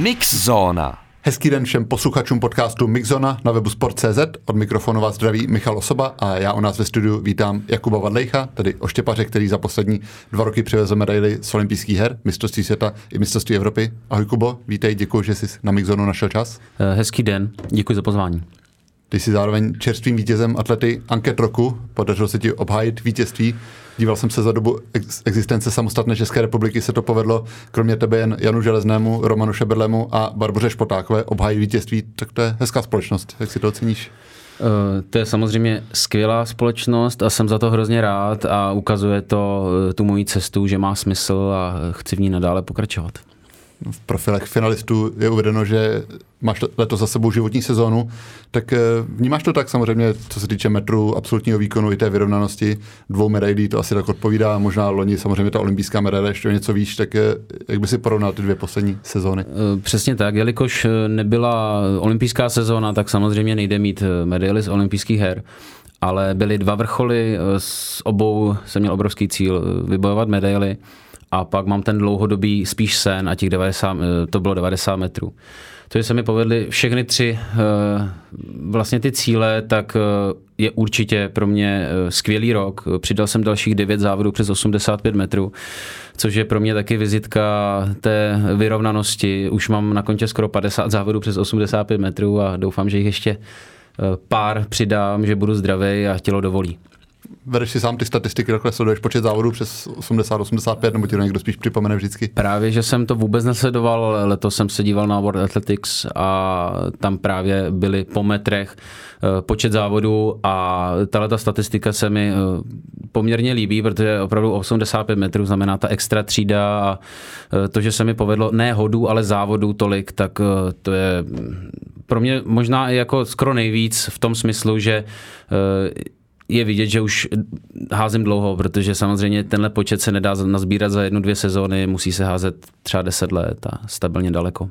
Mix Zóna. Hezký den všem posluchačům podcastu Mixzona na webu Sport.cz. Od mikrofonu vás zdraví Michal Osoba a já u nás ve studiu vítám Jakuba Vadlejcha, tedy oštěpaře, který za poslední dva roky přivezl medaily z olympijských her, mistrovství světa i mistrovství Evropy. Ahoj Kubo, vítej, děkuji, že jsi na Mixzonu našel čas. Hezký den, děkuji za pozvání. Ty jsi zároveň čerstvým vítězem atlety Anket roku, podařilo se ti obhájit vítězství. Díval jsem se za dobu ex- existence samostatné České republiky, se to povedlo, kromě tebe jen Janu Železnému, Romanu Šeberlému a Barboře Špotákové obhájit vítězství, tak to je hezká společnost. Jak si to oceníš? Uh, to je samozřejmě skvělá společnost a jsem za to hrozně rád a ukazuje to uh, tu moji cestu, že má smysl a chci v ní nadále pokračovat v profilech finalistů je uvedeno, že máš letos za sebou životní sezónu, tak eh, vnímáš to tak samozřejmě, co se týče metru, absolutního výkonu i té vyrovnanosti, dvou medailí, to asi tak odpovídá, možná loni samozřejmě ta olympijská medaile ještě něco víš, tak eh, jak by si porovnal ty dvě poslední sezóny? Eh, přesně tak, jelikož nebyla olympijská sezóna, tak samozřejmě nejde mít medaily z olympijských her, ale byly dva vrcholy, s obou jsem měl obrovský cíl vybojovat medaily a pak mám ten dlouhodobý spíš sen a těch 90, eh, to bylo 90 metrů. To, že se mi povedly všechny tři eh, vlastně ty cíle, tak eh, je určitě pro mě skvělý rok. Přidal jsem dalších 9 závodů přes 85 metrů, což je pro mě taky vizitka té vyrovnanosti. Už mám na kontě skoro 50 závodů přes 85 metrů a doufám, že jich ještě pár přidám, že budu zdravý a tělo dovolí vedeš si sám ty statistiky, takhle sleduješ počet závodů přes 80-85, nebo ti to někdo spíš připomene vždycky? Právě, že jsem to vůbec nesledoval, letos jsem se díval na World Athletics a tam právě byly po metrech eh, počet závodů a tahle ta statistika se mi eh, poměrně líbí, protože opravdu 85 metrů znamená ta extra třída a eh, to, že se mi povedlo ne hodů, ale závodů tolik, tak to je pro mě možná i jako skoro nejvíc v tom smyslu, že je vidět, že už házím dlouho, protože samozřejmě tenhle počet se nedá nazbírat za jednu, dvě sezóny, musí se házet třeba deset let a stabilně daleko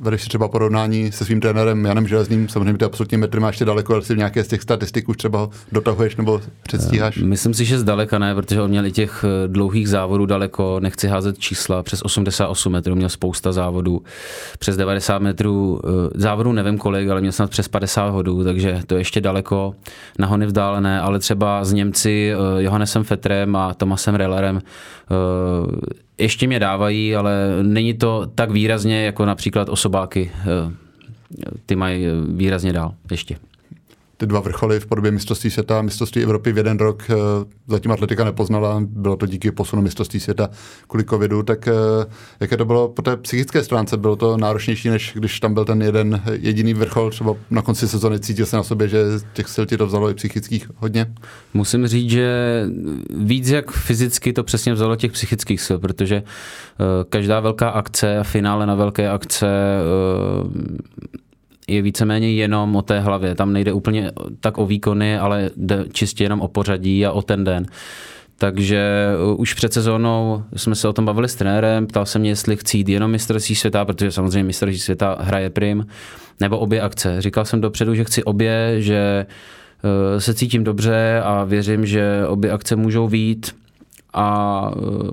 vedeš si třeba porovnání se svým trenérem Janem Železným, samozřejmě ty absolutně metry máš ještě daleko, ale si v nějaké z těch statistik už třeba dotahuješ nebo předstíháš? Myslím si, že zdaleka ne, protože on měl i těch eh, dlouhých závodů daleko, nechci házet čísla, přes 88 metrů měl spousta závodů, přes 90 metrů eh, závodů nevím kolik, ale měl snad přes 50 hodů, takže to je ještě daleko. Na hony vzdálené, ale třeba s Němci eh, Johannesem Fetrem a Tomasem Rellerem ještě mě dávají, ale není to tak výrazně jako například osobáky. Eh, ty mají výrazně dál ještě ty dva vrcholy v podobě mistrovství světa a mistrovství Evropy v jeden rok eh, zatím atletika nepoznala, bylo to díky posunu mistrovství světa kvůli covidu, tak eh, jaké to bylo po té psychické stránce? Bylo to náročnější, než když tam byl ten jeden jediný vrchol, třeba na konci sezóny cítil se na sobě, že těch sil ti to vzalo i psychických hodně? Musím říct, že víc jak fyzicky to přesně vzalo těch psychických sil, protože eh, každá velká akce a finále na velké akce je víceméně jenom o té hlavě. Tam nejde úplně tak o výkony, ale jde čistě jenom o pořadí a o ten den. Takže uh, už před sezónou jsme se o tom bavili s trenérem, ptal se mě, jestli chci jít jenom mistrovství světa, protože samozřejmě mistrovství světa hraje prim, nebo obě akce. Říkal jsem dopředu, že chci obě, že uh, se cítím dobře a věřím, že obě akce můžou být a uh,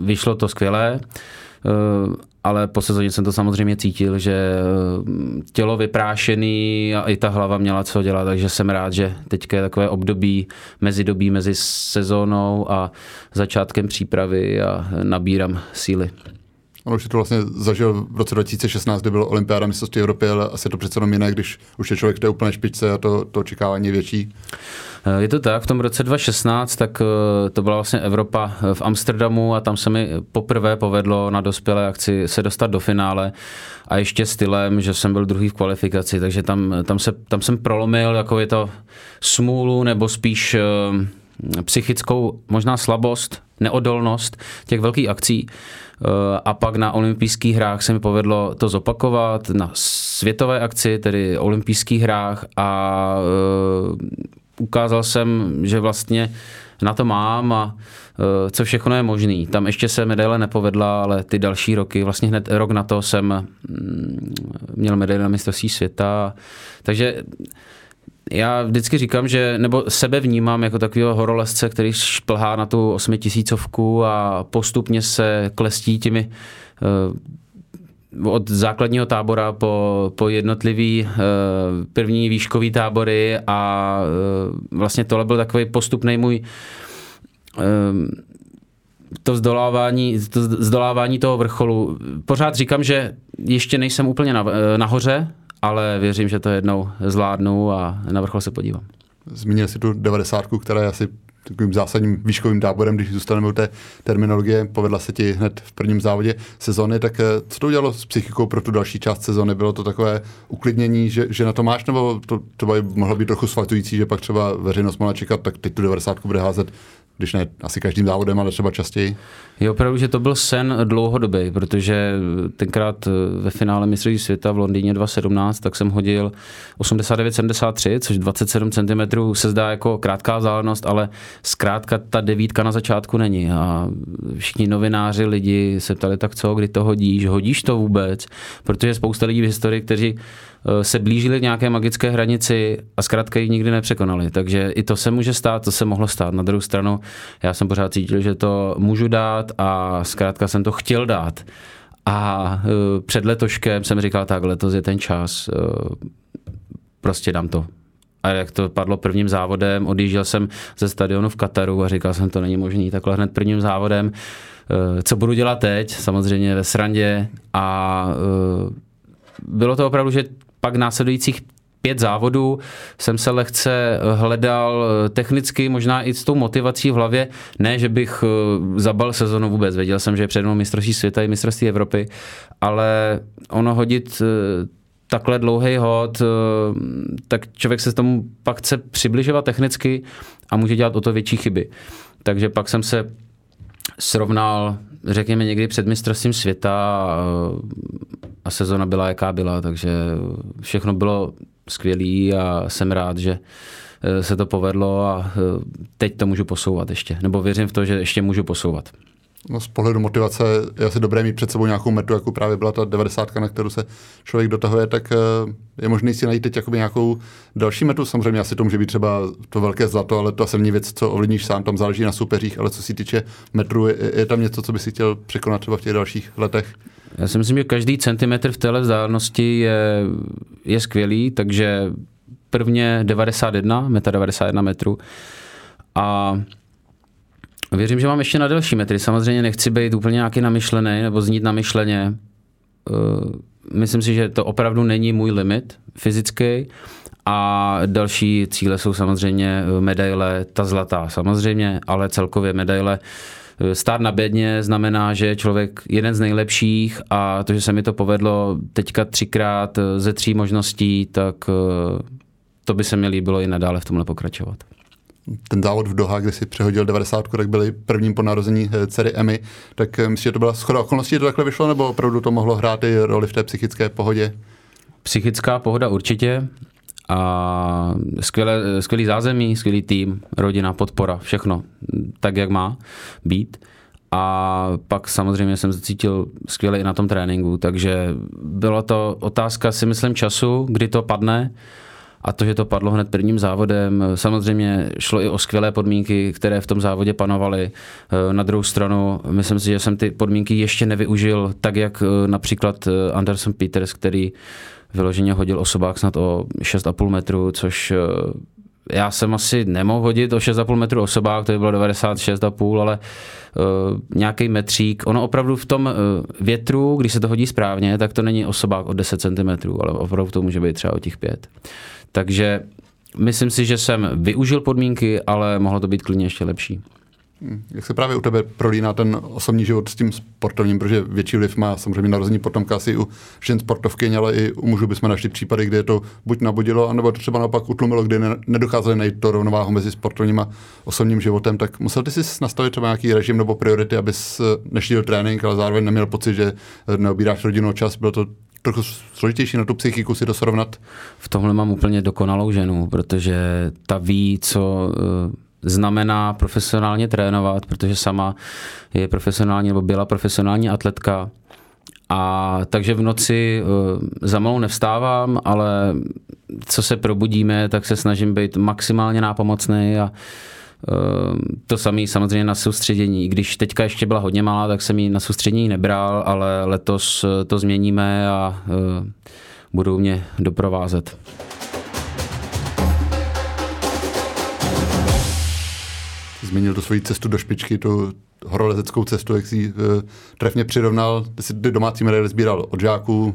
vyšlo to skvěle ale po sezóně jsem to samozřejmě cítil, že eh, tělo vyprášený a i ta hlava měla co dělat, takže jsem rád, že teďka je takové období, mezidobí mezi sezónou a začátkem přípravy a nabírám síly. On už to vlastně zažil v roce 2016, kdy bylo olympiáda mistrovství Evropy, ale asi to přece jenom jiné, když už je člověk v té úplné špičce a to, to očekávání je větší. Eh, je to tak, v tom roce 2016, tak eh, to byla vlastně Evropa eh, v Amsterdamu a tam se mi poprvé povedlo na dospělé akci se dostat do finále a ještě stylem, že jsem byl druhý v kvalifikaci, takže tam, tam, se, tam jsem prolomil jako je to smůlu nebo spíš psychickou možná slabost, neodolnost těch velkých akcí. A pak na olympijských hrách se mi povedlo to zopakovat na světové akci, tedy olympijských hrách a ukázal jsem, že vlastně na to mám a e, co všechno je možný. Tam ještě se medaile nepovedla, ale ty další roky, vlastně hned rok na to jsem mm, měl medaile na mistrovství světa. Takže já vždycky říkám, že, nebo sebe vnímám jako takového horolezce, který šplhá na tu osmitisícovku a postupně se klestí těmi e, od základního tábora po, po jednotlivý uh, první výškový tábory a uh, vlastně tohle byl takový postupný můj to zdolávání, to zdolávání toho vrcholu. Pořád říkám, že ještě nejsem úplně na, nahoře, ale věřím, že to jednou zvládnu a na vrchol se podívám. Zmínil si tu 90, která je asi takovým zásadním výškovým táborem, když zůstaneme u té terminologie, povedla se ti hned v prvním závodě sezony, tak eh, co to udělalo s psychikou pro tu další část sezony? Bylo to takové uklidnění, že, že na to máš, nebo to třeba mohlo být trochu svazující, že pak třeba veřejnost mohla čekat, tak teď tu 90 bude házet když ne asi každým závodem, ale třeba častěji? Je opravdu, že to byl sen dlouhodobý, protože tenkrát ve finále mistrovství světa v Londýně 2017, tak jsem hodil 89,73, což 27 cm se zdá jako krátká vzdálenost, ale zkrátka ta devítka na začátku není. A všichni novináři, lidi se ptali, tak co, kdy to hodíš, hodíš to vůbec? Protože spousta lidí v historii, kteří Eh, se blížili k nějaké magické hranici a zkrátka ji nikdy nepřekonali. Takže i to se může stát, to se mohlo stát. Na druhou stranu, já jsem pořád cítil, že to můžu dát a zkrátka jsem to chtěl dát. A eh, před letoškem jsem říkal, tak letos je ten čas, eh, prostě dám to. A jak to padlo prvním závodem, odjížděl jsem ze stadionu v Kataru a říkal jsem, to není možný, takhle hned prvním závodem. Co budu dělat teď? Samozřejmě ve srandě a bylo to opravdu, že pak následujících pět závodů jsem se lehce hledal technicky, možná i s tou motivací v hlavě. Ne, že bych eh, zabal sezonu vůbec, věděl jsem, že je před mnou mistrovství světa i mistrovství Evropy, ale ono hodit eh, takhle dlouhý hod, eh, tak člověk se tomu pak chce přibližovat technicky a může dělat o to větší chyby. Takže pak jsem se srovnal, řekněme někdy před mistrovstvím světa a sezona byla, jaká byla, takže všechno bylo skvělé a jsem rád, že eh, se to povedlo a eh, teď to můžu posouvat ještě. Nebo věřím v to, že ještě můžu posouvat. No z pohledu motivace je asi dobré mít před sebou nějakou metu, jako právě byla ta 90, na kterou se člověk dotahuje, tak eh, je možné si najít teď jakoby nějakou další metu. Samozřejmě asi to může být třeba to velké zlato, ale to asi není věc, co ovlivníš sám, tam záleží na soupeřích, ale co se týče metru, je, je tam něco, co by si chtěl překonat třeba v těch dalších letech? Já si myslím, že každý centimetr v téhle vzdálenosti je, je skvělý, takže prvně 91, meta 91 metrů a věřím, že mám ještě na delší metry. Samozřejmě nechci být úplně nějaký namyšlený nebo znít namyšleně. Eh, myslím si, že to opravdu není můj limit fyzický a další cíle jsou samozřejmě medaile, ta zlatá samozřejmě, ale celkově medaile Stát na bedně znamená, že je člověk jeden z nejlepších a to, že se mi to povedlo teďka třikrát ze tří možností, tak eh, to by se mi líbilo i nadále v tomhle pokračovat. Ten závod v Doha, kde si přehodil 90, tak byli prvním po narození eh, dcery Emmy, tak eh, myslíš, že to byla schoda okolností, že to takhle vyšlo, nebo opravdu to mohlo hrát i roli v té psychické pohodě? Psychická pohoda určitě a skvělé, skvělý zázemí, skvělý tým, rodina, podpora, všechno tak, jak má být. A pak samozřejmě jsem cítil skvěle i na tom tréninku, takže byla to otázka si myslím času, kdy to padne a to, že to padlo hned prvním závodem, samozřejmě šlo i o skvělé podmínky, které v tom závodě panovaly. Na druhou stranu, myslím si, že jsem ty podmínky ještě nevyužil tak, jak například Anderson Peters, který vyloženě hodil osobák snad o 6,5 metru, což eh, já jsem asi nemohl hodit o 6,5 metru osobák, to by bylo 96,5, ale uh, nějaký metřík. Ono opravdu v tom uh, větru, když se to hodí správně, tak to není osobák o 10 cm, ale opravdu to může být třeba o těch 5. Takže myslím si, že jsem využil podmínky, ale mohlo to být klidně ještě lepší. Hm, jak se právě u tebe prolíná ten osobní život s tím sportovním, protože větší vliv má samozřejmě narození potomka asi u žen sportovky, ale i u mužů bychom našli případy, kdy je to buď nabudilo, anebo třeba naopak utlumilo, kdy nedocházeli najít to rovnováhu mezi sportovním a osobním životem. Tak musel ty si nastavit třeba nějaký režim nebo priority, abys nešídil trénink, ale zároveň neměl pocit, že neobíráš rodinu čas. Bylo to trochu složitější na tu psychiku si to srovnat? V tomhle mám úplně dokonalou ženu, protože ta ví, co znamená profesionálně trénovat, protože sama je profesionální nebo byla profesionální atletka. A takže v noci uh, za malou nevstávám, ale co se probudíme, tak se snažím být maximálně nápomocný a To samé samozřejmě na soustředění. Když teďka ještě byla hodně malá, tak jsem ji na soustředění nebral, ale letos to změníme a budou mě doprovázet. Zmínil tu svoji cestu do špičky, tu horolezeckou cestu, jak si uh, trefně přirovnal, ty si domácí medaile sbíral od žáků,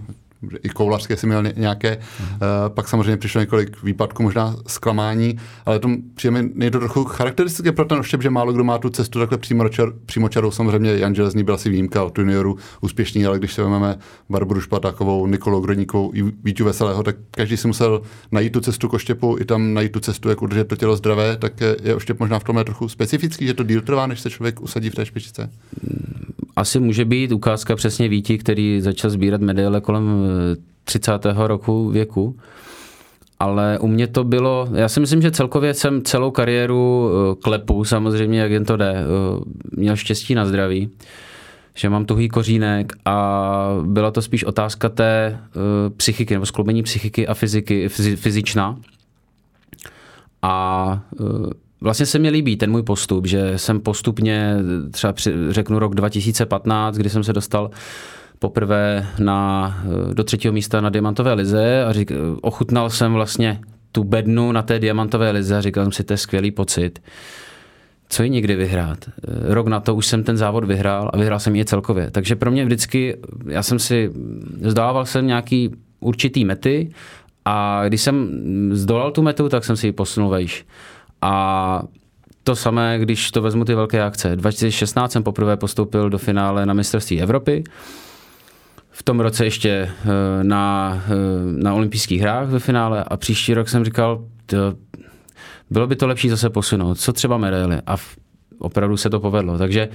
i koulařské si měl nějaké. Uh, pak samozřejmě přišlo několik výpadků, možná zklamání, ale to přijeme je to trochu charakteristické pro ten oštěp, že málo kdo má tu cestu takhle přímo, čar, přímo čarou. Samozřejmě Jan Železný byl asi výjimka od junioru úspěšný, ale když se vezmeme Barboru Špatákovou, Nikolou Grodníkovou i Vítu Veselého, tak každý si musel najít tu cestu k oštěpu, i tam najít tu cestu, jak udržet to tělo zdravé, tak je oštěp možná v tomhle trochu specifický, že to díl trvá, než se člověk usadí v té špičce asi může být ukázka přesně Víti, který začal sbírat medaile kolem 30. Eh, roku věku. Ale u mě to bylo, já si myslím, že celkově jsem celou kariéru eh, klepu, samozřejmě, jak jen to jde, eh, měl štěstí na zdraví, že mám tuhý kořínek a byla to spíš otázka té psychiky, nebo skloubení psychiky a fyziky, fyzična. A Vlastně se mi líbí ten můj postup, že jsem postupně, třeba při, řeknu rok 2015, kdy jsem se dostal poprvé na, do třetího místa na Diamantové lize a řík, ochutnal jsem vlastně tu bednu na té Diamantové lize a říkal jsem si, to je skvělý pocit. Co ji nikdy vyhrát? Rok na to už jsem ten závod vyhrál a vyhrál jsem ji celkově. Takže pro mě vždycky, já jsem si, zdával jsem nějaký určitý mety a když jsem zdolal tu metu, tak jsem si ji posunul vejš. A to samé, když to vezmu ty velké akce. 2016 jsem poprvé postoupil do finále na mistrovství Evropy. V tom roce ještě eh, na, eh, na olympijských hrách ve finále a příští rok jsem říkal, bylo by to lepší zase posunout. Co třeba medaily? A v, opravdu se to povedlo. Takže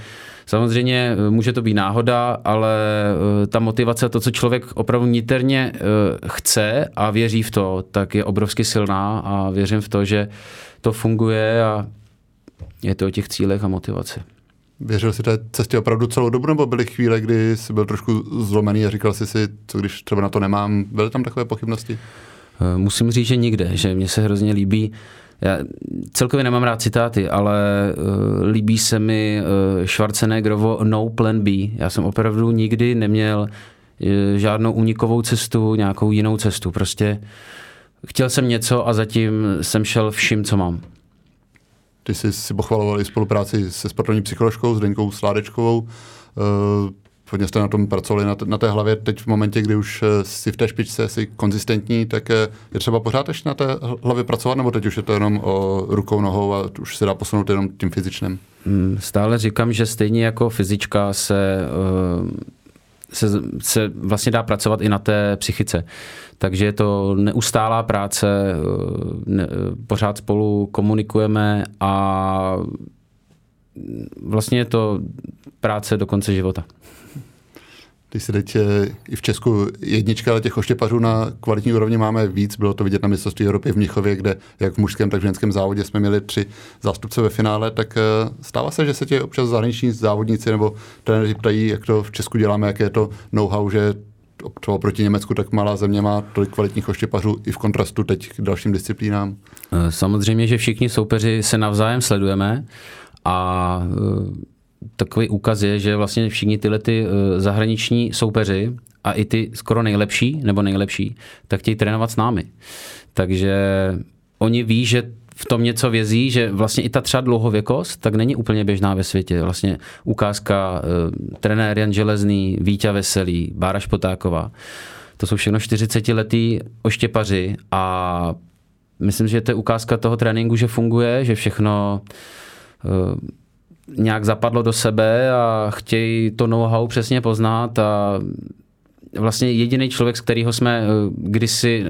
samozřejmě eh, může to být náhoda, ale ta motivace, to, co člověk opravdu niterně chce a věří v to, tak je obrovsky silná a věřím v to, že to funguje a je to o těch cílech a motivaci. Věřil jsi té cestě opravdu celou dobu, nebo byly chvíle, kdy jsi byl trošku zlomený a říkal jsi si, co když třeba na to nemám? Byly tam takové pochybnosti? Eh, musím říct, že nikde, že mně se hrozně líbí. Já celkově nemám rád citáty, ale uh, líbí se mi uh, Schwarzeneggerovo No Plan B. Já jsem opravdu nikdy neměl uh, žádnou unikovou cestu, nějakou jinou cestu. Prostě chtěl jsem něco a zatím jsem šel vším, co mám. Ty jsi si pochvaloval i spolupráci se sportovní psycholožkou, s Denkou Sládečkovou. Uh, hodně jste na tom pracovali na, t- na té hlavě. Teď v momentě, kdy už eh, jsi v té špičce, jsi konzistentní, tak je třeba pořád ještě na té hlavě pracovat, nebo teď už je to jenom o rukou, nohou a už se dá posunout jenom tím fyzičným? Hmm, stále říkám, že stejně jako fyzička se, se, se vlastně dá pracovat i na té psychice. Takže je to neustálá práce, eh, ne, pořád spolu komunikujeme a vlastně je to práce do konce života. Když se teď i v Česku jednička, ale těch oštěpařů na kvalitní úrovni máme víc. Bylo to vidět na mistrovství Evropy v Mnichově, kde jak v mužském, tak v ženském závodě jsme měli tři zástupce ve finále. Tak eh, stává se, že se tě občas zahraniční závodníci nebo trenéři ptají, jak to v Česku děláme, jak je to know-how, že třeba proti Německu tak malá země má tolik kvalitních oštěpařů i v kontrastu teď k dalším disciplínám? Eh, samozřejmě, že všichni soupeři se navzájem sledujeme a eh, takový úkaz je, že vlastně všichni tyhle ty eh, zahraniční soupeři a i ty skoro nejlepší nebo nejlepší, tak chtějí trénovat s námi. Takže oni ví, že v tom něco vězí, že vlastně i ta třeba dlouhověkost, tak není úplně běžná ve světě. Vlastně ukázka e, trenér Jan Železný, Vítě Veselý, Bára Špotáková. To jsou všechno 40-letý oštěpaři a myslím, že to je ukázka toho tréninku, že funguje, že všechno e, nějak zapadlo do sebe a chtějí to know-how přesně poznat a vlastně jediný člověk, z kterého jsme eh, kdysi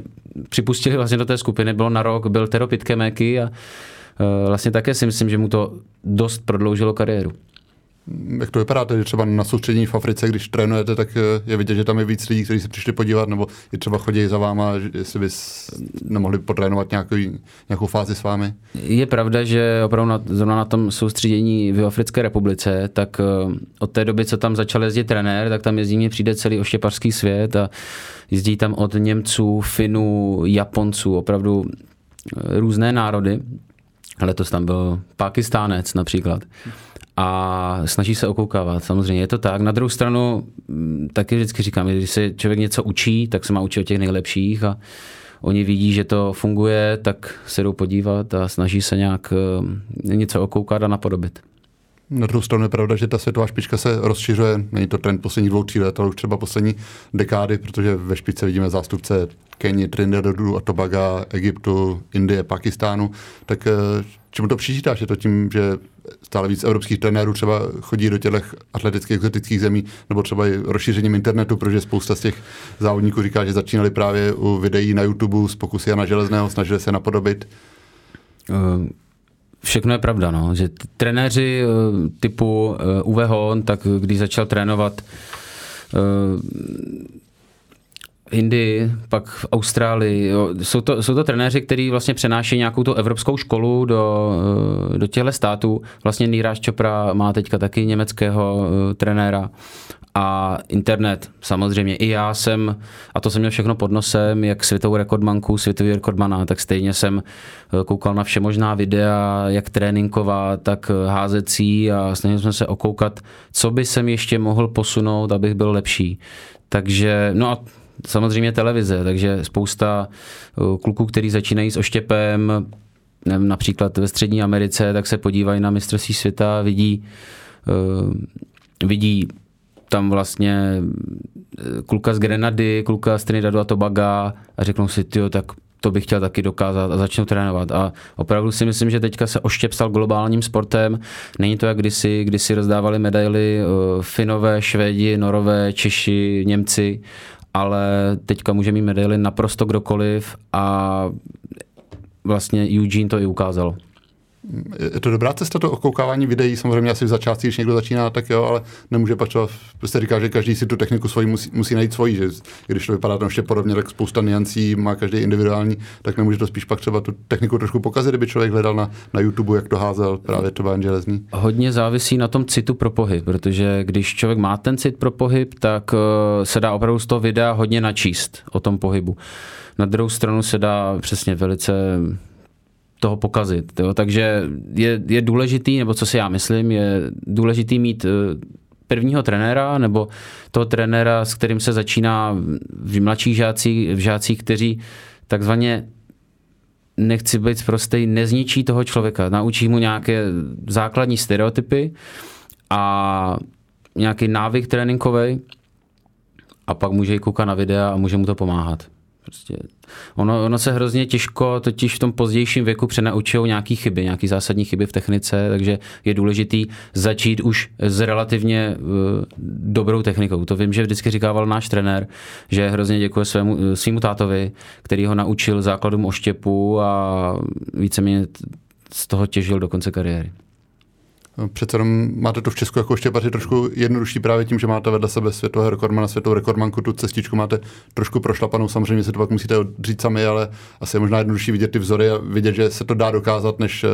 připustili vlastně do té skupiny, bylo na rok, byl Tero Pitkemeky a eh, vlastně také si myslím, že mu to dost prodloužilo kariéru. Jak to vypadá tedy třeba na soustředění v Africe, když trénujete, tak eh, je vidět, že tam je víc lidí, kteří se přišli podívat, nebo je třeba chodí za váma, jestli bys nemohli potrénovat nějaký, nějakou fázi s vámi? Je pravda, že opravdu na, zrovna na tom soustředění v Africké republice, tak eh, od té doby, co tam začal jezdit trenér, tak tam jezdí mě přijde celý oštěpařský svět a jezdí tam od Němců, Finů, Japonců, opravdu eh, různé národy. letos tam byl Pakistánec například a snaží se okoukávat. Samozřejmě je to tak. Na druhou stranu mm, taky vždycky říkám, když se člověk něco učí, tak se má učit od těch nejlepších a oni vidí, že to funguje, tak se jdou podívat a snaží se nějak eh, něco okoukat a napodobit. Na druhou stranu je pravda, že ta světová špička se rozšiřuje. Není to trend posledních dvou, tří let, ale už třeba poslední dekády, protože ve špičce vidíme zástupce Keni, Trinidadu a Tobaga, Egyptu, Indie, Pakistánu. Tak eh, čemu to přičítáš? Je to tím, že stále víc evropských trenérů třeba chodí do těch atletických exotických zemí, nebo třeba i rozšířením internetu, protože spousta z těch závodníků říká, že začínali právě u videí na YouTube z pokusy na Železného, snažili se napodobit. Uh všechno je pravda, no. že trenéři eh, typu eh, Uwe Hon, tak když začal trénovat Indii, pak v Austrálii. Jo. Jsou, to, jsou to trenéři, kteří vlastně přenáší nějakou tu evropskou školu do, do těchto států. Vlastně Nýráš Čopra má teďka taky německého trenéra a internet, samozřejmě. I já jsem, a to jsem měl všechno pod nosem, jak světovou rekordmanku, světový rekordmana, tak stejně jsem eh, koukal na vše možná videa, jak tréninkovat, tak eh, házecí a snažil jsem se okoukat, co by jsem ještě mohl posunout, abych byl lepší. Takže, no a samozřejmě televize, takže spousta eh, kluků, kteří začínají s oštěpem, nevím, například ve Střední Americe, tak se podívají na mistrovství světa, vidí, vidí tam vlastně eh, kluka z Grenady, kluka z Trinidadu a Tobaga a řeknou si, tyjo, tak to bych chtěl taky dokázat a začnu trénovat. A opravdu si myslím, že teďka se oštěp stal globálním sportem. Není to jak kdysi, kdysi rozdávali medaily eh, Finové, Švédi, Norové, Češi, Němci, ale teďka může mít medaily naprosto kdokoliv a vlastně Eugene to i ukázalo je to dobrá cesta, to okoukávání videí, samozřejmě asi v začátku, když někdo začíná, tak jo, ale nemůže pačovat, prostě říká, že každý si tu techniku svoji musí, musí najít svoji, že když to vypadá tam ještě podobně, tak spousta niancí má každý individuální, tak nemůže to spíš pak třeba tu techniku trošku pokazit, kdyby člověk hledal na, na YouTube, jak to házel právě to železný. Hodně závisí na tom citu pro pohyb, protože když člověk má ten cit pro pohyb, tak uh, se dá opravdu z toho videa hodně načíst o tom pohybu. Na druhou stranu se dá přesně velice toho pokazit. Jo? Takže je, je důležitý, nebo co si já myslím, je důležitý mít eh, prvního trenéra nebo toho trenéra, s kterým se začíná v mladších žácích, v žácích, kteří takzvaně nechci být prostý, nezničí toho člověka. Naučí mu nějaké základní stereotypy a nějaký návyk tréninkový a pak může jít koukat na videa a může mu to pomáhat. Prostě ono, ono se hrozně těžko totiž v tom pozdějším věku přenaučují nějaký chyby, nějaký zásadní chyby v technice, takže je důležitý začít už s relativně uh, dobrou technikou. To vím, že vždycky říkával náš trenér, že hrozně děkuje svému, svýmu tátovi, který ho naučil základům oštěpu a víceméně z toho těžil do konce kariéry. No, přece jenom máte to v Česku jako štěpaři trošku jednodušší právě tím, že máte vedle sebe světového rekordmana, světovou rekordmanku, tu cestičku máte trošku prošlapanou, samozřejmě se to pak musíte odřít sami, ale asi je možná jednodušší vidět ty vzory a vidět, že se to dá dokázat, než eh,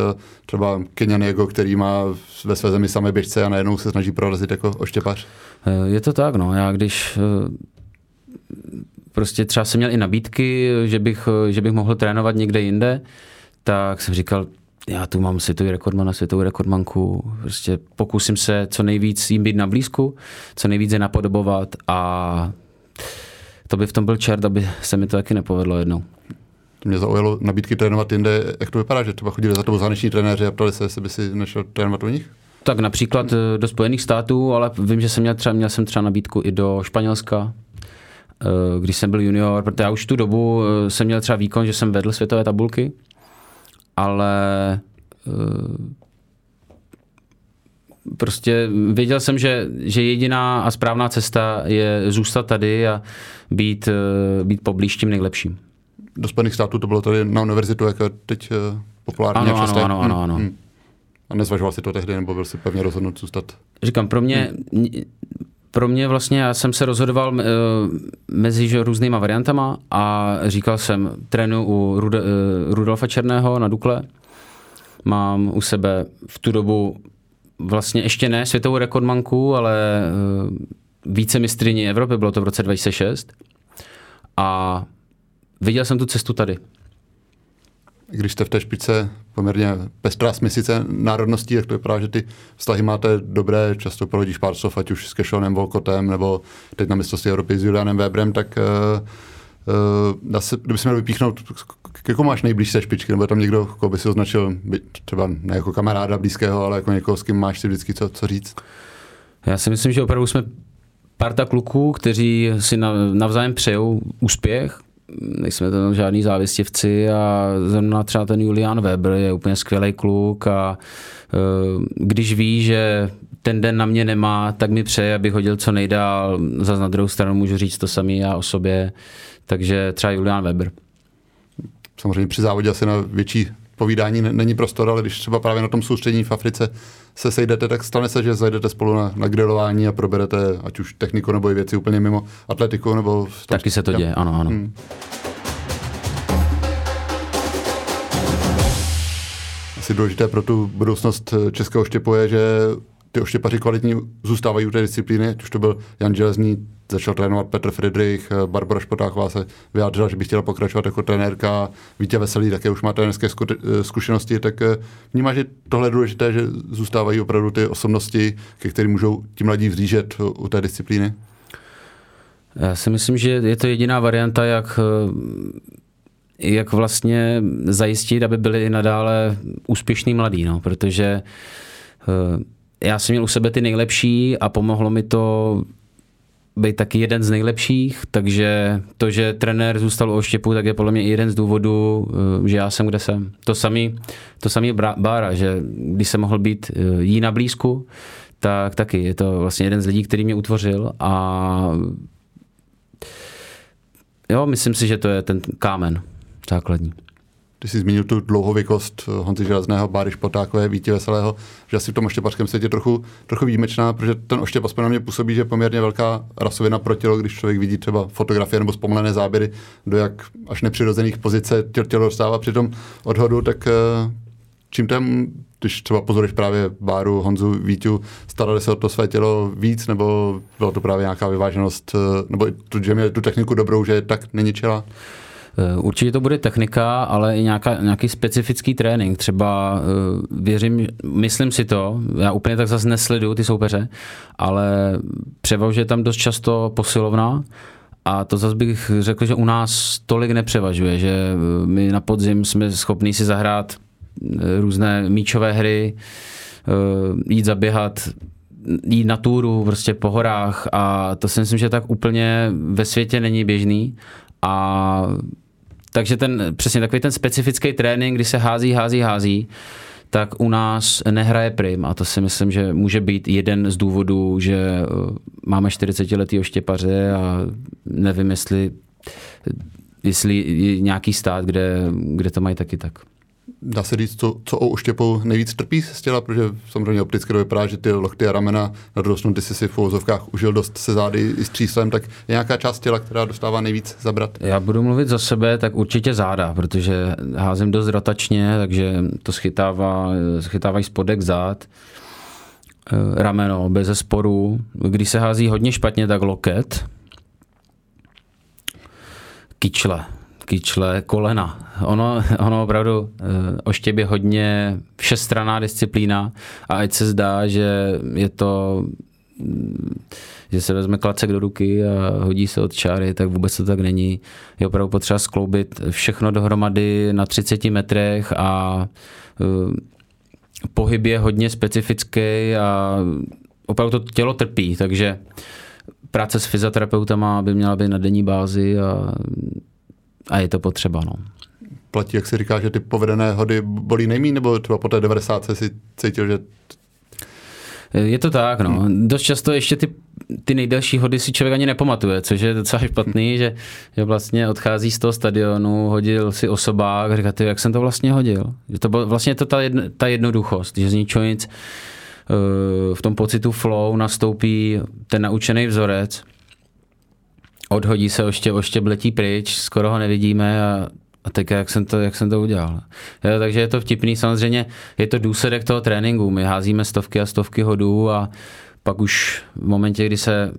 třeba Kenyan Jego, který má ve své zemi samé běžce a najednou se snaží prorazit jako oštěpař. Eh, je to tak, no. Já když eh, prostě třeba jsem měl i nabídky, že bych, že bych mohl trénovat někde jinde, tak jsem říkal, já tu mám světový rekordmana, světovou rekordmanku, prostě pokusím se co nejvíc jim být na blízku, co nejvíc je napodobovat a to by v tom byl čert, aby se mi to taky nepovedlo jednou. Mě zaujalo nabídky trénovat jinde, jak to vypadá, že třeba chodili za tebou zahraniční trenéři a ptali se, jestli by si nešel trénovat u nich? Tak například eh, do Spojených států, ale vím, že jsem měl třeba, měl jsem třeba nabídku i do Španělska, eh, když jsem byl junior, protože já už tu dobu eh, jsem měl třeba výkon, že jsem vedl světové tabulky, ale eh, prostě věděl jsem, že, že jediná a správná cesta je zůstat tady a být, eh, být poblíž tím nejlepším. Do Spojených států to bylo tady na univerzitu, jako teď eh, populární. Ano, ano, ano, ano, ano. Hmm. A nezvažoval si to tehdy, nebo byl si pevně rozhodnut zůstat? Říkám, pro mě, hmm pro mě vlastně, já jsem se rozhodoval uh, mezi že, různýma variantama a říkal jsem trénu u Rud- uh, Rudolfa Černého na Dukle. Mám u sebe v tu dobu vlastně ještě ne světovou rekordmanku, ale uh, více mistryni Evropy, bylo to v roce 2006. A viděl jsem tu cestu tady. Když jste v té špičce poměrně pestrá smysice národností, tak to vypadá, že ty vztahy máte dobré, často prohodíš pár slov, ať už s Kešonem, Volkotem, nebo teď na mistrovství Evropy s Julianem Weberem, tak uh, uh, se, kdyby se měl vypíchnout, jako máš nejblíž se špičky, nebo je tam někdo, koho by si označil, třeba ne jako kamaráda blízkého, ale jako někoho, s kým máš si vždycky co, co říct? Já si myslím, že opravdu jsme parta kluků, kteří si navzájem přejou úspěch, nejsme tam žádní závistivci a zrovna třeba ten Julian Weber je úplně skvělý kluk a e, když ví, že ten den na mě nemá, tak mi přeje, abych hodil co nejdál. Zas na druhou stranu můžu říct to samý já o sobě. Takže třeba Julian Weber. Samozřejmě při závodě asi na větší povídání není prostor, ale když třeba právě na tom soustředění v Africe se sejdete, tak stane se, že zajdete spolu na, na grilování a proberete ať už techniku nebo i věci úplně mimo atletiku. Nebo tom, Taky se to děje, ano, ano. Hmm. Asi důležité pro tu budoucnost českého štěpu je, že ty oštěpaři kvalitní zůstávají u té disciplíny, už to byl Jan Železný, začal trénovat Petr Friedrich, Barbara Špotáková se vyjádřila, že by chtěla pokračovat jako trenérka, Vítě Veselý také už má trenérské zkušenosti, tak eh, vnímá, že tohle je důležité, že zůstávají opravdu ty osobnosti, ke kterým můžou ti mladí vzlížet u té disciplíny? Já si myslím, že je to jediná varianta, jak eh, jak vlastně zajistit, aby byli i nadále úspěšní mladí, no, protože eh, já jsem měl u sebe ty nejlepší a pomohlo mi to být taky jeden z nejlepších, takže to, že trenér zůstal u oštěpu, tak je podle mě jeden z důvodů, eh, že já jsem, kde jsem. To samý, to samý Bára, že když jsem mohl být eh, jí na blízku, tak taky je to vlastně jeden z lidí, který mě utvořil a jo, myslím si, že to je ten kámen základní. Ty jsi zmínil tu dlouhověkost eh, Honzy Železného, Báry Špotákové, Vítě Veselého, že asi v tom oštěpařském světě trochu, trochu výjimečná, protože ten oštěp aspoň na mě působí, že je poměrně velká rasovina pro tělo, když člověk vidí třeba fotografie nebo zpomalené záběry, do jak až nepřirozených pozice tělo dostává při tom odhodu, tak eh, čím tam, když třeba pozoruješ právě Báru, Honzu, Vítu, starali se o to své tělo víc, nebo byla to právě nějaká vyváženost, eh, nebo tu, že měli tu techniku dobrou, že tak neničila? Eh, určitě to bude technika, ale i nějaká, nějaký specifický trénink. Třeba eh, věřím, myslím si to, já úplně tak zase nesleduju ty soupeře, ale převažuje tam dost často posilovna a to zase bych řekl, že u nás tolik nepřevažuje, že eh, my na podzim jsme schopni si zahrát různé míčové hry, jít zaběhat, jít na túru prostě po horách a to si myslím, že tak úplně ve světě není běžný a takže ten, přesně takový ten specifický trénink, kdy se hází, hází, hází, tak u nás nehraje prim. A to si myslím, že může být jeden z důvodů, že eh, máme 40 letý oštěpaře a nevím, jestli, jestli je nějaký stát, kde, kde to mají taky tak dá se říct, co, co o uštěpou nejvíc trpí z těla, protože samozřejmě opticky to vypadá, že ty lochty a ramena na druhou stranu ty si si v fouzovkách užil dost se zády i s tříslem, tak je nějaká část těla, která dostává nejvíc zabrat? Já budu mluvit za sebe, tak určitě záda, protože házím dost rotačně, takže to schytává, schytávají spodek zád, eh, rameno, bez zesporu. Když se hází hodně špatně, tak loket, kyčle, kyčle, kolena. Ono, ono opravdu uh, oštěb je hodně všestraná disciplína a ať se zdá, že je to že se vezme klacek do ruky a hodí se od čáry, tak vůbec to tak není. Je opravdu potřeba skloubit všechno dohromady na 30 metrech a uh, pohyb je hodně specifický a opravdu to tělo trpí, takže práce s fyzioterapeutama by měla být na denní bázi a a je to potřeba. No. Platí, jak se říká, že ty povedené hody bolí nejmí, nebo třeba po té 90 si cítil, že je to tak, no. Dost často ještě ty, ty nejdelší hody si člověk ani nepamatuje, což je docela špatný, že, že vlastně odchází z toho stadionu, hodil si osobák, říká, ty, jak jsem to vlastně hodil. Že to bylo, vlastně je to ta, jedno, ta jednoduchost, že z ničeho nic eh, v tom pocitu flow nastoupí ten naučený vzorec, odhodí se oště, oště letí pryč, skoro ho nevidíme a, a teď jak jsem to, jak jsem to udělal. Jo, takže je to vtipný, samozřejmě je to důsledek toho tréninku, my házíme stovky a stovky hodů a pak už v momentě, kdy se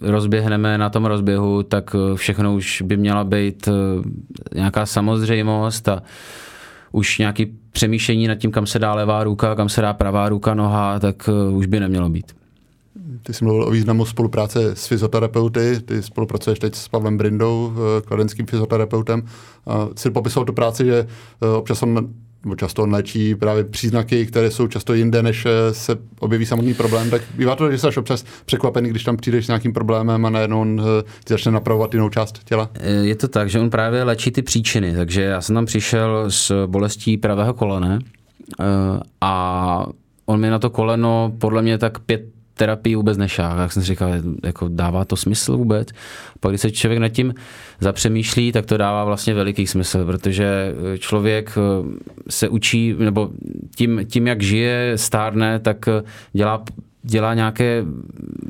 rozběhneme na tom rozběhu, tak všechno už by měla být eh, nějaká samozřejmost a už nějaký přemýšlení nad tím, kam se dá levá ruka, kam se dá pravá ruka, noha, tak už by nemělo být. Ty jsi mluvil o významu spolupráce s fyzioterapeuty, ty spolupracuješ teď s Pavlem Brindou, kladenským fyzioterapeutem. Jsi popisoval tu práci, že občas on často on léčí právě příznaky, které jsou často jinde, než eh, se objeví samotný problém, tak bývá to, že jsi občas překvapený, když tam přijdeš s nějakým problémem a najednou on eh, ti začne napravovat jinou část těla? Eh, je to tak, že on právě léčí ty příčiny, takže já jsem tam přišel s bolestí pravého kolene a on mi na to koleno podle mě tak pět terapii vůbec nešáhl. Jak jsem si říkal, jako dává to smysl vůbec? Pak když se člověk nad tím zapřemýšlí, tak to dává vlastně veliký smysl, protože člověk eh, se učí, nebo tím, tím jak žije, stárne, tak eh, dělá dělá nějaké,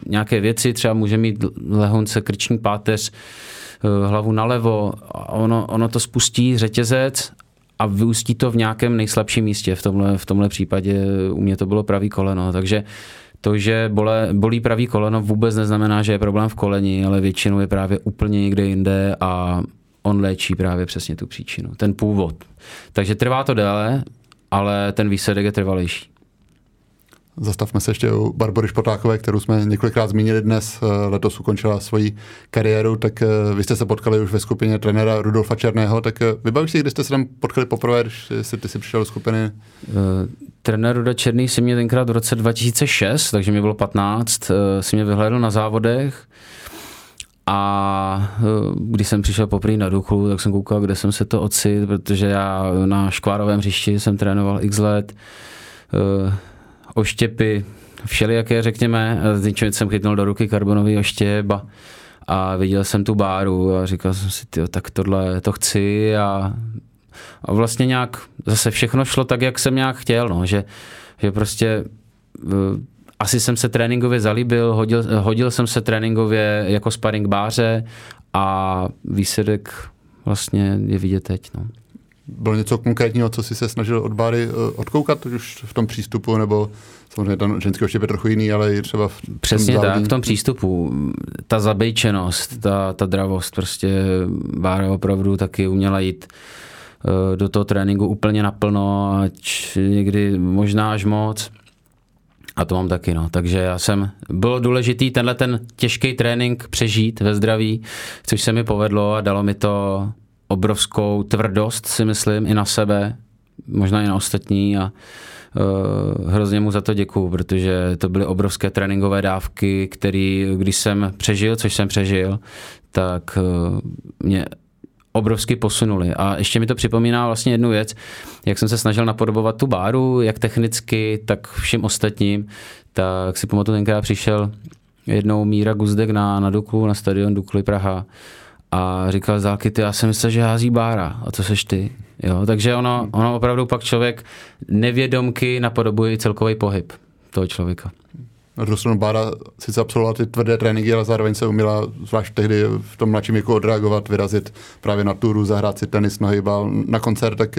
nějaké věci, třeba může mít lehonce krční páteř, eh, hlavu nalevo, a ono, ono to spustí řetězec a vyústí to v nějakém nejslabším místě. V tomhle, v tomhle případě u mě to bylo pravý koleno, takže to, že bole, bolí pravý koleno, vůbec neznamená, že je problém v koleni, ale většinou je právě úplně někde jinde a on léčí právě přesně tu příčinu, ten původ. Takže trvá to déle, ale ten výsledek je trvalejší. Zastavme se ještě u Barbory Špotákové, kterou jsme několikrát zmínili dnes. Eh, letos ukončila svoji kariéru, tak eh, vy jste se potkali už ve skupině trenéra Rudolfa Černého, tak eh, vybavíš si, kdy jste se tam potkali poprvé, když jsi, ty si přišel do skupiny? Trenér Ruda Černý si mě tenkrát v roce 2006, takže mi bylo 15, uh, si mě vyhlédl na závodech a když jsem přišel poprvé na Duklu, tak jsem koukal, kde jsem se to ocit, protože já na škvárovém hřišti jsem trénoval x let. Oštěpy, všelijaké, řekněme. Z jsem chytnul do ruky karbonový oštěp a, viděl jsem tu báru a říkal jsem si, tyjo, tak tohle to chci a, a vlastně nějak zase všechno šlo tak, jak jsem nějak chtěl, no, že, že prostě asi jsem se tréninkově zalíbil, hodil, hodil jsem se tréninkově jako sparring báře a výsledek vlastně je vidět teď. No bylo něco konkrétního, co si se snažil od Báry eh, odkoukat, už v tom přístupu, nebo samozřejmě ten ženský oštěp je trochu jiný, ale i třeba v Přesně tom tak, v tom přístupu. Ta zabejčenost, ta, ta dravost, prostě Bára opravdu taky uměla jít eh, do toho tréninku úplně naplno, ať někdy možná až moc. A to mám taky, no. Takže já jsem, bylo důležitý tenhle ten těžký trénink přežít ve zdraví, což se mi povedlo a dalo mi to obrovskou tvrdost, si myslím, i na sebe, možná i na ostatní a uh, hrozně mu za to děkuju, protože to byly obrovské tréninkové dávky, které, když jsem přežil, což jsem přežil, tak uh, mě obrovsky posunuli. A ještě mi to připomíná vlastně jednu věc, jak jsem se snažil napodobovat tu báru, jak technicky, tak všem ostatním, tak si pamatuju, tenkrát přišel jednou Míra Guzdek na, na Duklu, na stadion Dukly Praha a říkal Zálky, ty já jsem myslel, že hází bára. A to seš ty. Jo? Takže ono, ono opravdu pak člověk nevědomky napodobuje celkový pohyb toho člověka. Ruslana Bára sice absolvovala ty tvrdé tréninky, ale zároveň se uměla, zvlášť tehdy v tom mladším věku, odreagovat, vyrazit právě na túru, zahrát si tenis, nohybal na koncert, tak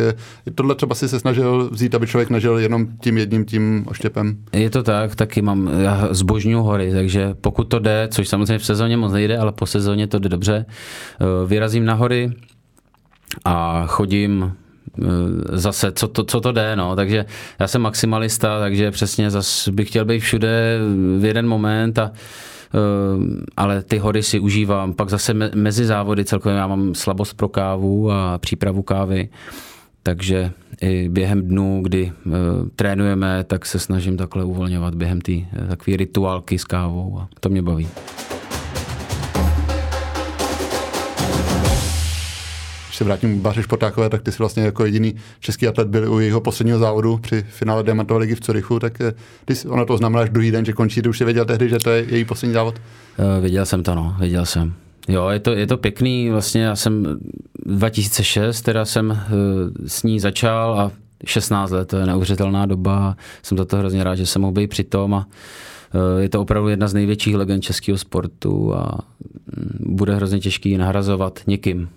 tohle třeba si se snažil vzít, aby člověk nežil jenom tím jedním tím oštěpem. Je to tak, taky mám, já zbožňuju hory, takže pokud to jde, což samozřejmě v sezóně moc nejde, ale po sezóně to jde dobře, eh, vyrazím na hory a chodím zase, co to, co to jde, no. Takže já jsem maximalista, takže přesně zase bych chtěl být všude v jeden moment a eh, ale ty hory si užívám. Pak zase mezi závody celkově já mám slabost pro kávu a přípravu kávy, takže i během dnů, kdy uh, trénujeme, tak se snažím takhle uvolňovat během té takové rituálky s kávou a to mě baví. Se vrátím k Báře Športákové, tak ty jsi vlastně jako jediný český atlet byl u jeho posledního závodu při finále Diamantové ligy v Curychu, tak eh, ty, ono to znamená, že druhý den, že končí, ty už si věděl tehdy, že to je její poslední závod? Uh, viděl jsem to, no, viděl jsem. Jo, je to, je to pěkný, vlastně já jsem 2006, teda jsem s ní začal a 16 let, to je neuvěřitelná doba, jsem za to hrozně rád, že jsem mohl být při tom a je to opravdu jedna z největších legend českého sportu a mm, bude hrozně těžký nahrazovat někým.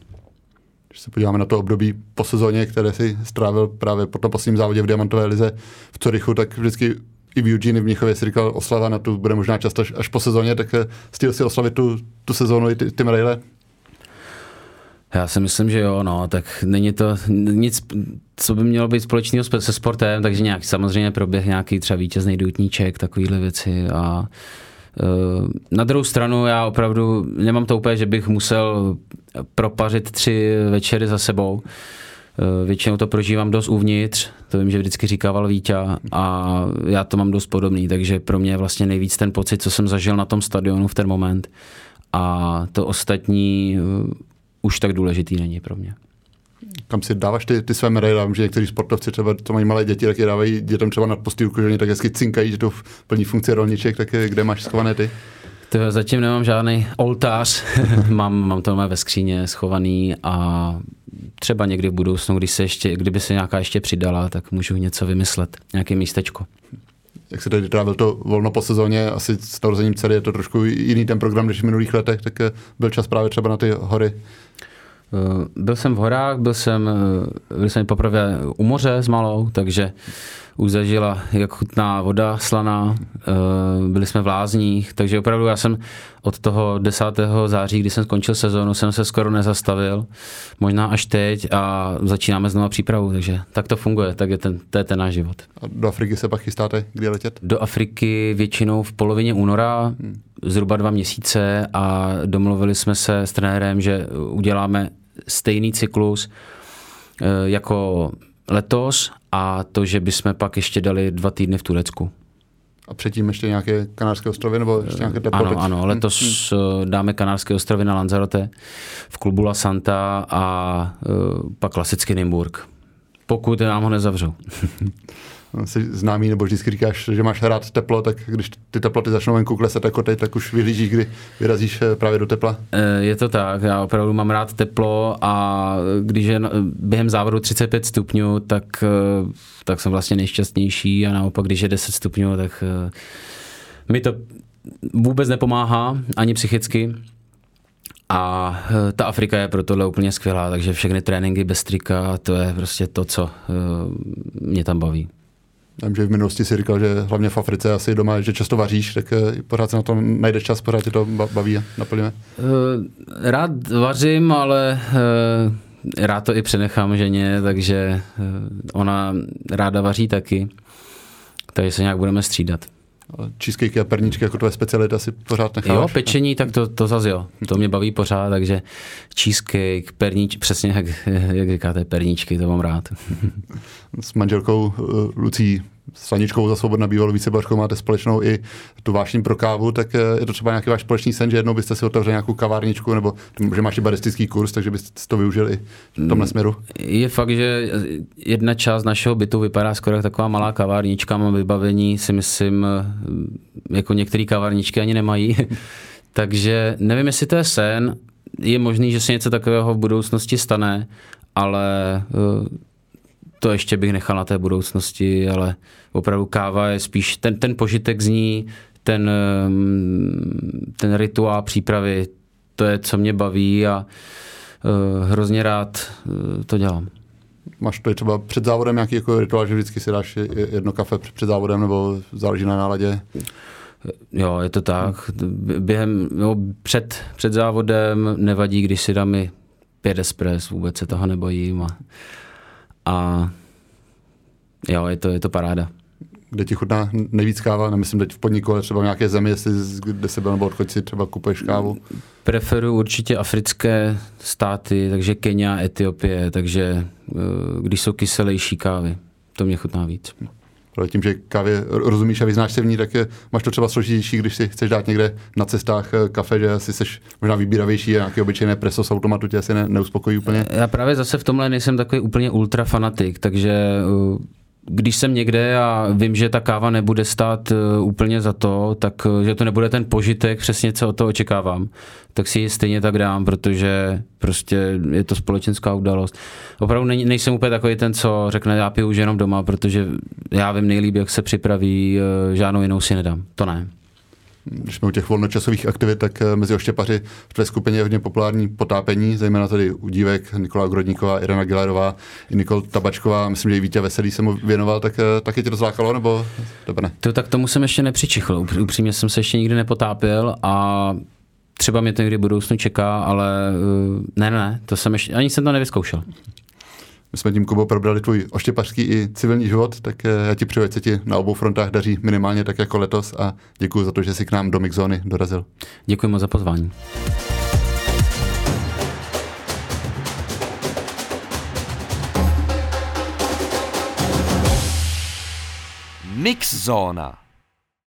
Když se podíváme na to období po sezóně, které si strávil právě po tom posledním závodě v Diamantové lize v Curychu, tak vždycky i v Eugene v Mnichově si říkal, oslava na tu bude možná často až, po sezóně, tak stíl si oslavit tu, tu sezónu i ty, ty medaile? Já si myslím, že jo, no, tak není to nic, co by mělo být společného se sportem, takže nějak samozřejmě proběh nějaký třeba vítězný doutníček, takovýhle věci a na druhou stranu já opravdu nemám to úplně, že bych musel propařit tři večery za sebou. Uh, většinou to prožívám dost uvnitř, to vím, že vždycky říkával Vítě a já to mám dost podobný, takže pro mě je vlastně nejvíc ten pocit, co jsem zažil na tom stadionu v ten moment a to ostatní uh, už tak důležitý není pro mě. Kam si dáváš ty, ty své medaile? Vím, že někteří sportovci třeba to mají malé děti, tak je dávají dětem třeba na postýlku, že oni tak hezky cinkají, že to plní funkci rolniček, tak kde máš schované ty? To zatím nemám žádný oltář, mám, mám to ve skříně schovaný a třeba někdy v budoucnu, když se ještě, kdyby se nějaká ještě přidala, tak můžu něco vymyslet, nějaké místečko. Jak se tady trávil to volno po sezóně, asi s narozením dcery je to trošku jiný ten program než v minulých letech, tak eh, byl čas právě třeba na ty hory. Eh, byl jsem v horách, byl jsem, eh, byl jsem poprvé u moře s malou, takže už zažila, jak chutná voda slaná, eh, byli jsme v lázních, takže opravdu já jsem od toho 10. září, kdy jsem skončil sezónu, jsem se skoro nezastavil, možná až teď a začínáme znovu přípravu, takže tak to funguje, tak je ten, to je ten náš život. A do Afriky se pak chystáte, kdy letět? Do Afriky většinou v polovině února, hmm. zhruba dva měsíce a domluvili jsme se s trenérem, že uděláme stejný cyklus eh, jako letos a to, že bychom pak ještě dali dva týdny v Turecku. A předtím ještě nějaké Kanárské ostrovy nebo ještě nějaké teplo? Ano, ano, letos hmm. dáme Kanárské ostrovy na Lanzarote v klubu La Santa a pak klasický Nymburk. Pokud nám ho nezavřou. jsi známý, nebo vždycky říkáš, že máš rád teplo, tak když ty teploty začnou venku klesat jako teď, tak už vyhlížíš, kdy vyrazíš eh, právě do tepla? Eh, je to tak, já opravdu mám rád teplo a když je během závodu 35 stupňů, tak, eh, tak jsem vlastně nejšťastnější a naopak, když je 10 stupňů, tak mi to vůbec nepomáhá, ani psychicky. A ta Afrika je pro tohle úplně skvělá, takže všechny tréninky bez trika, to je prostě to, co mě tam baví. Vím, že v minulosti si říkal, že hlavně v Africe asi doma, že často vaříš, tak eh, pořád se na to najde čas, pořád tě to baví a naplňuje. Eh, rád vařím, ale eh, rád to i přenechám ženě, takže ona ráda vaří taky, takže se nějak budeme střídat. Cheesecake a perníčky jako tvoje specialita si pořád necháš? Jo, pečení, tak to, to zase jo. To mě baví pořád, takže cheesecake, perníč, přesně jak, jak říkáte, perníčky, to mám rád. S manželkou Lucí Slaničkou za svobodná bývalou vícebařkou máte společnou i tu vášní pro kávu, tak eh, je to třeba nějaký váš společný sen, že jednou byste si otevřeli nějakou kavárničku, nebo že máš i baristický kurz, takže byste to využili v tomhle mm, směru? Je fakt, že jedna část našeho bytu vypadá skoro jako taková malá kavárnička, má vybavení si myslím, eh, jako některé kavárničky ani nemají. takže nevím, jestli to je sen, je možný, že se něco takového v budoucnosti stane, ale eh, to ještě bych nechal na té budoucnosti, ale opravdu káva je spíš, ten, ten požitek z ní, ten, mm, ten rituál přípravy, to je, co mě baví a uh, hrozně rád uh, to dělám. Máš to třeba před závodem nějaký jako rituál, že vždycky si dáš jedno kafe před závodem, nebo záleží na náladě? Jo, je to tak. Během, no, před, před závodem nevadí, když si dám i pět espres, vůbec se toho nebojím. A a jo, je to, je to paráda. Kde ti chutná nejvíc káva? Nemyslím teď v podniku, ale třeba v nějaké zemi, jestli, kde se byl nebo odkud si třeba kupuješ kávu? Preferuji určitě africké státy, takže Kenia, Etiopie, takže eh, když jsou kyselější kávy, to mě chutná víc. Ale tím, že kávě rozumíš a vyznáš se v ní, tak je, máš to třeba složitější, když si chceš dát někde na cestách eh, kafe, že asi jsi možná vybíravější a nějaké obyčejné preso z automatu tě asi ne, neuspokojí úplně. Já právě zase v tomhle nejsem takový úplně ultra fanatik, takže uh když jsem někde a vím, že ta káva nebude stát uh, úplně za to, tak uh, že to nebude ten požitek, přesně co o to očekávám, tak si ji stejně tak dám, protože prostě je to společenská událost. Opravdu nej, nejsem úplně takový ten, co řekne, já piju už jenom doma, protože já vím nejlíp, jak se připraví, uh, žádnou jinou si nedám. To ne když jsme u těch volnočasových aktivit, tak eh, mezi oštěpaři v té skupině je hodně populární potápení, zejména tady u dívek Nikola Grodníková, Irena Gilerová, i Nikol Tabačková, myslím, že i Vítě Veselý se mu věnoval, tak eh, taky tě to zlákalo, nebo to ne? To, tak tomu jsem ještě nepřičichl, upřímně jsem se ještě nikdy nepotápěl a třeba mě to někdy budoucnu čeká, ale ne, ne, to jsem ještě, ani jsem to nevyzkoušel. My jsme tím, Kubo, probrali tvůj oštěpařský i civilní život, tak já ti přeju, se ti na obou frontách daří minimálně tak jako letos a děkuji za to, že jsi k nám do Mixzony dorazil. Děkuji moc za pozvání. Mixzona.